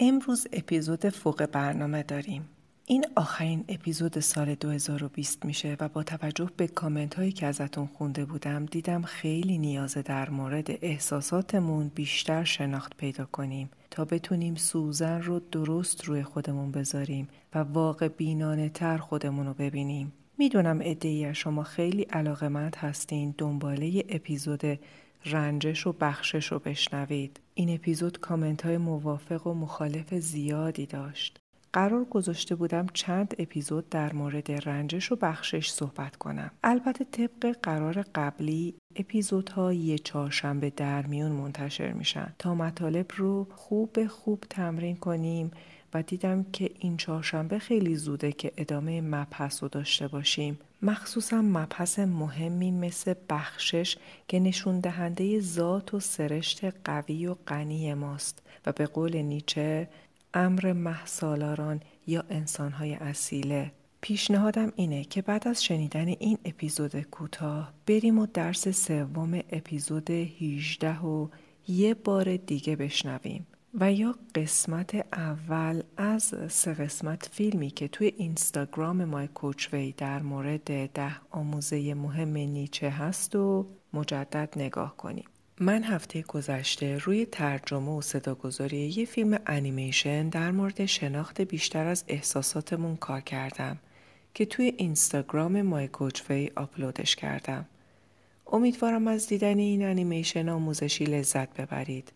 امروز اپیزود فوق برنامه داریم. این آخرین اپیزود سال 2020 میشه و با توجه به کامنت هایی که ازتون خونده بودم دیدم خیلی نیازه در مورد احساساتمون بیشتر شناخت پیدا کنیم تا بتونیم سوزن رو درست روی خودمون بذاریم و واقع بینانه تر خودمون رو ببینیم. می‌دونم ادهی شما خیلی علاقمند هستین دنباله اپیزود رنجش و بخشش رو بشنوید. این اپیزود کامنت های موافق و مخالف زیادی داشت. قرار گذاشته بودم چند اپیزود در مورد رنجش و بخشش صحبت کنم. البته طبق قرار قبلی اپیزودها یه چهارشنبه در میون منتشر میشن تا مطالب رو خوب خوب تمرین کنیم و دیدم که این چهارشنبه خیلی زوده که ادامه مبحث رو داشته باشیم. مخصوصا مبحث مهمی مثل بخشش که نشون دهنده ذات و سرشت قوی و غنی ماست و به قول نیچه امر محسالاران یا انسانهای اصیله. پیشنهادم اینه که بعد از شنیدن این اپیزود کوتاه بریم و درس سوم اپیزود 18 و یه بار دیگه بشنویم. و یا قسمت اول از سه قسمت فیلمی که توی اینستاگرام مای کوچوی در مورد ده آموزه مهم نیچه هست و مجدد نگاه کنیم. من هفته گذشته روی ترجمه و صداگذاری یه فیلم انیمیشن در مورد شناخت بیشتر از احساساتمون کار کردم که توی اینستاگرام مای کوچوی آپلودش کردم. امیدوارم از دیدن این انیمیشن آموزشی لذت ببرید.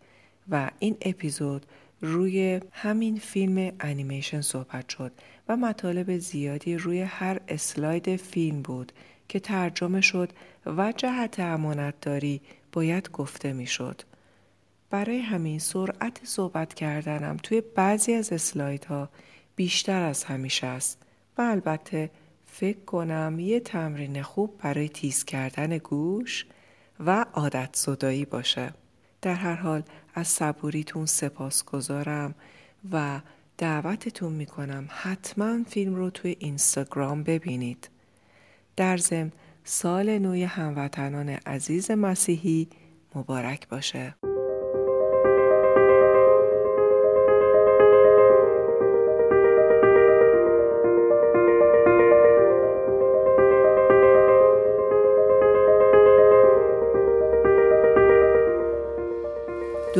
و این اپیزود روی همین فیلم انیمیشن صحبت شد و مطالب زیادی روی هر اسلاید فیلم بود که ترجمه شد و جهت امانت داری باید گفته می شد. برای همین سرعت صحبت کردنم توی بعضی از اسلایدها بیشتر از همیشه است و البته فکر کنم یه تمرین خوب برای تیز کردن گوش و عادت صدایی باشه. در هر حال از صبوریتون سپاس گذارم و دعوتتون می‌کنم حتما فیلم رو توی اینستاگرام ببینید. در ضمن سال نوی هموطنان عزیز مسیحی مبارک باشه.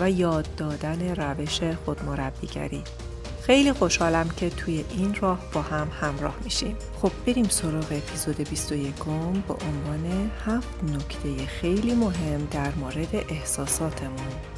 و یاد دادن روش خودمربیگری. خیلی خوشحالم که توی این راه با هم همراه میشیم. خب بریم سراغ اپیزود 21 با عنوان هفت نکته خیلی مهم در مورد احساساتمون.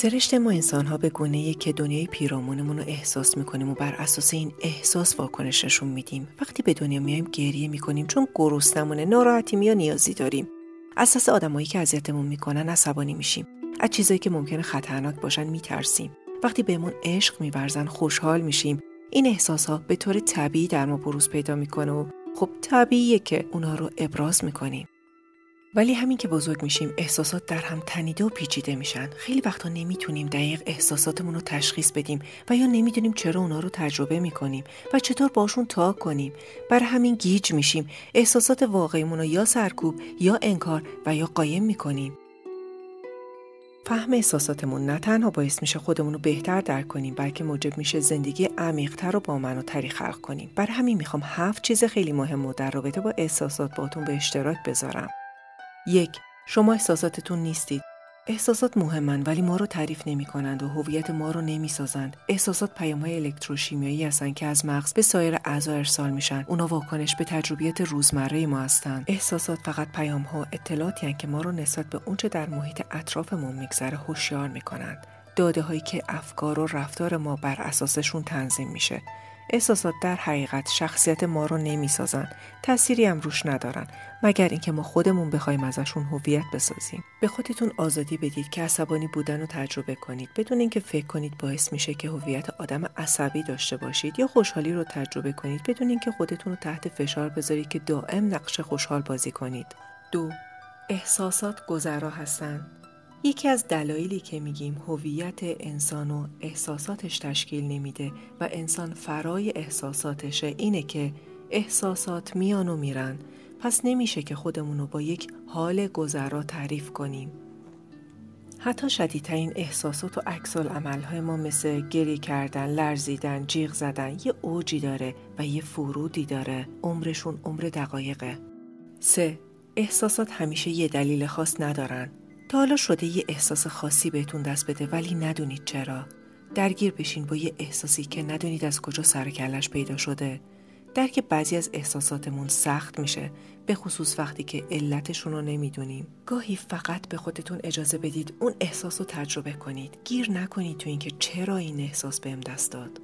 سرشت ما انسان ها به گونه که دنیای پیرامونمون رو احساس می‌کنیم و بر اساس این احساس واکنش نشون میدیم. وقتی به دنیا میایم گریه می‌کنیم چون گرسنمونه ناراحتیم یا نیازی داریم. اساس آدمایی که اذیتمون می‌کنن عصبانی میشیم. از چیزایی که ممکنه خطرناک باشن میترسیم. وقتی بهمون عشق میورزن خوشحال میشیم. این احساس ها به طور طبیعی در ما بروز پیدا می‌کنه و خب طبیعیه که اونا رو ابراز می‌کنیم. ولی همین که بزرگ میشیم احساسات در هم تنیده و پیچیده میشن. خیلی وقتا نمی‌تونیم دقیق احساساتمون رو تشخیص بدیم و یا نمی‌دونیم چرا اونا رو تجربه می‌کنیم و چطور باشون تا کنیم. بر همین گیج میشیم. احساسات واقعیمون رو یا سرکوب یا انکار و یا قایم می‌کنیم. فهم احساساتمون نه تنها باعث میشه خودمون رو بهتر درک کنیم بلکه موجب میشه زندگی عمیقتر و با معناتری خلق کنیم. بر همین می‌خوام هفت چیز خیلی مهم و در رابطه با احساسات باتون به اشتراک بذارم. یک شما احساساتتون نیستید احساسات مهمن ولی ما رو تعریف نمی کنند و هویت ما رو نمی سازند. احساسات پیام های الکتروشیمیایی هستند که از مغز به سایر اعضا ارسال میشن. اونا واکنش به تجربیات روزمره ما هستند. احساسات فقط پیام ها اطلاعاتی که ما رو نسبت به اونچه در محیط اطرافمون میگذره هوشیار می‌کنند. داده هایی که افکار و رفتار ما بر اساسشون تنظیم میشه احساسات در حقیقت شخصیت ما رو نمی‌سازن. تأثیری هم روش ندارن. مگر اینکه ما خودمون بخوایم ازشون هویت بسازیم. به خودتون آزادی بدید که عصبانی بودن رو تجربه کنید. بدون اینکه فکر کنید باعث میشه که هویت آدم عصبی داشته باشید یا خوشحالی رو تجربه کنید بدون اینکه خودتون رو تحت فشار بذارید که دائم نقش خوشحال بازی کنید. دو احساسات گذرا هستند یکی از دلایلی که میگیم هویت انسان و احساساتش تشکیل نمیده و انسان فرای احساساتشه اینه که احساسات میان و میرن. پس نمیشه که خودمون رو با یک حال گذرا تعریف کنیم. حتی شدیدترین احساسات و عکس عملهای ما مثل گری کردن، لرزیدن، جیغ زدن یه اوجی داره و یه فرودی داره. عمرشون عمر دقایقه. سه احساسات همیشه یه دلیل خاص ندارن. تا حالا شده یه احساس خاصی بهتون دست بده ولی ندونید چرا. درگیر بشین با یه احساسی که ندونید از کجا سر کلش پیدا شده. درک بعضی از احساساتمون سخت میشه به خصوص وقتی که علتشون رو نمی‌دونیم. گاهی فقط به خودتون اجازه بدید اون احساس رو تجربه کنید. گیر نکنید تو اینکه چرا این احساس بهم دست داد.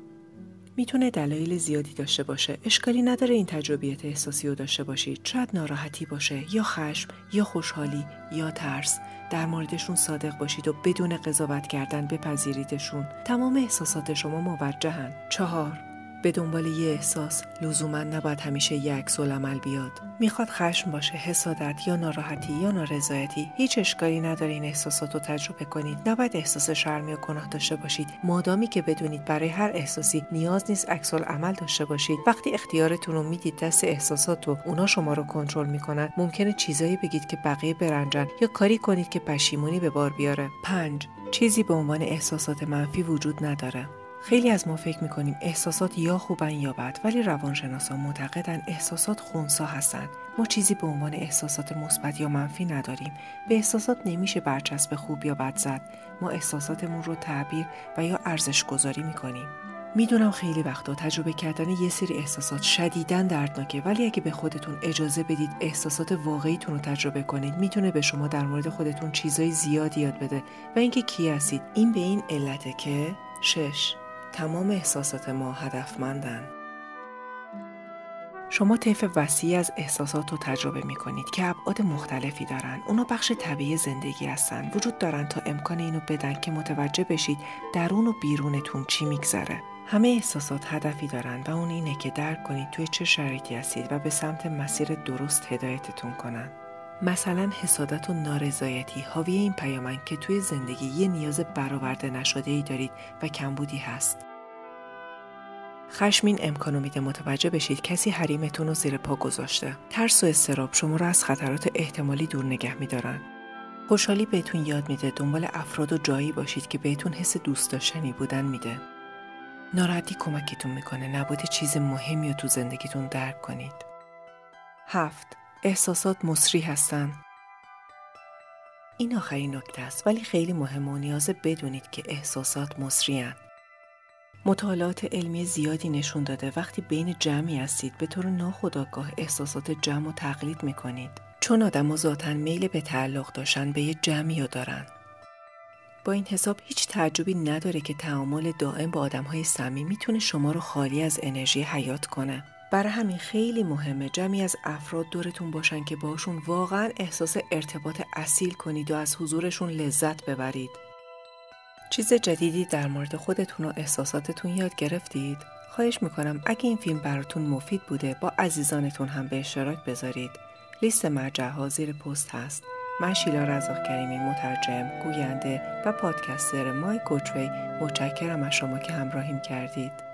می‌تونه دلایل زیادی داشته باشه. اشکالی نداره این تجربیت احساسی رو داشته باشید شاید ناراحتی باشه یا خشم یا خوشحالی یا ترس. در موردشون صادق باشید و بدون قضاوت کردن بپذیریدشون. تمام احساسات شما موجهن. چهار. به دنبال یه احساس. لزوما نباید همیشه عکس عمل بیاد. می‌خواد خشم باشه حسادت یا ناراحتی یا نارضایتی. هیچ اشکالی نداره این احساسات رو تجربه کنید. نباید احساس شرمی و گناه داشته باشید. مادامی که بدونید برای هر احساسی نیاز نیست عکس عمل داشته باشید. وقتی اختیارتون رو می‌دید دست احساسات و اونا شما رو کنترل می‌کنن. ممکنه چیزایی بگید که بقیه برنجن. یا کاری کنید که پشیمونی به بار بیاره. پنج چیزی به عنوان احساسات منفی وجود نداره. خیلی از ما فکر می‌کنیم احساسات یا خوبن یا بد ولی روانشناسان معتقدن احساسات خونسا هستن. ما چیزی به عنوان احساسات مثبت یا منفی نداریم. به احساسات نمیشه برچسب خوب یا بد زد. ما احساساتمون رو تعبیر و یا ارزش گذاری می‌کنیم. می‌دونم خیلی وقتا تجربه کردن یه سری احساسات شدیدن دردناکه ولی اگه به خودتون اجازه بدید احساسات واقعیتون رو تجربه کنید می‌تونه به شما در مورد خودتون چیزای زیادی یاد بده. و اینکه کی هستید؟ این به این علته که شش. تمام احساسات ما هدفمندن. شما طیف وسیعی از احساسات رو تجربه می کنید که ابعاد مختلفی دارن. اونا بخش طبیعی زندگی هستن. وجود دارن تا امکان اینو بدن که متوجه بشید درون و بیرونتون چی میگذره. همه احساسات هدفی دارن و اون اینه که درک کنید توی چه شرایطی هستید و به سمت مسیر درست هدایتتون کنن. مثلا حسادت و نارضایتی حاوی این پیامن که توی زندگی یه نیاز برآورده نشده ای دارید و کمبودی هست. خشمین امکانو میده متوجه بشید کسی حریمتون رو زیر پا گذاشته. ترس و استراب شما رو از خطرات احتمالی دور نگه میدارن. خوشحالی بهتون یاد میده دنبال افراد و جایی باشید که بهتون حس دوست داشتنی بودن میده. ناراحتی کمکتون می‌کنه نبود چیز مهمی رو تو زندگیتون درک کنید. هفت احساسات مصری هستن. این آخرین نکته است ولی خیلی مهم و نیازه بدونید که احساسات مصری هن. مطالعات علمی زیادی نشون داده. وقتی بین جمعی هستید به طور ناخودآگاه احساسات جمع و تقلید می‌کنید. چون آدم ذاتا میل به تعلق داشتن به یه جمعی دارن. با این حساب هیچ تعجبی نداره که تعامل دائم با آدم های سمی می‌تونه شما رو خالی از انرژی حیات کنه. برای همین خیلی مهمه جمعی از افراد دورتون باشن که باشون واقعا احساس ارتباط اصیل کنید و از حضورشون لذت ببرید. چیز جدیدی در مورد خودتون و احساساتتون یاد گرفتید؟ خواهش می‌کنم اگه این فیلم براتون مفید بوده با عزیزانتون هم به اشتراک بذارید. لیست مرجع ها زیر پست هست. من شیلا رزاق کریمی مترجم، گوینده و پادکستر مای کوچوی متشکرم از شما که همراهیم کردید.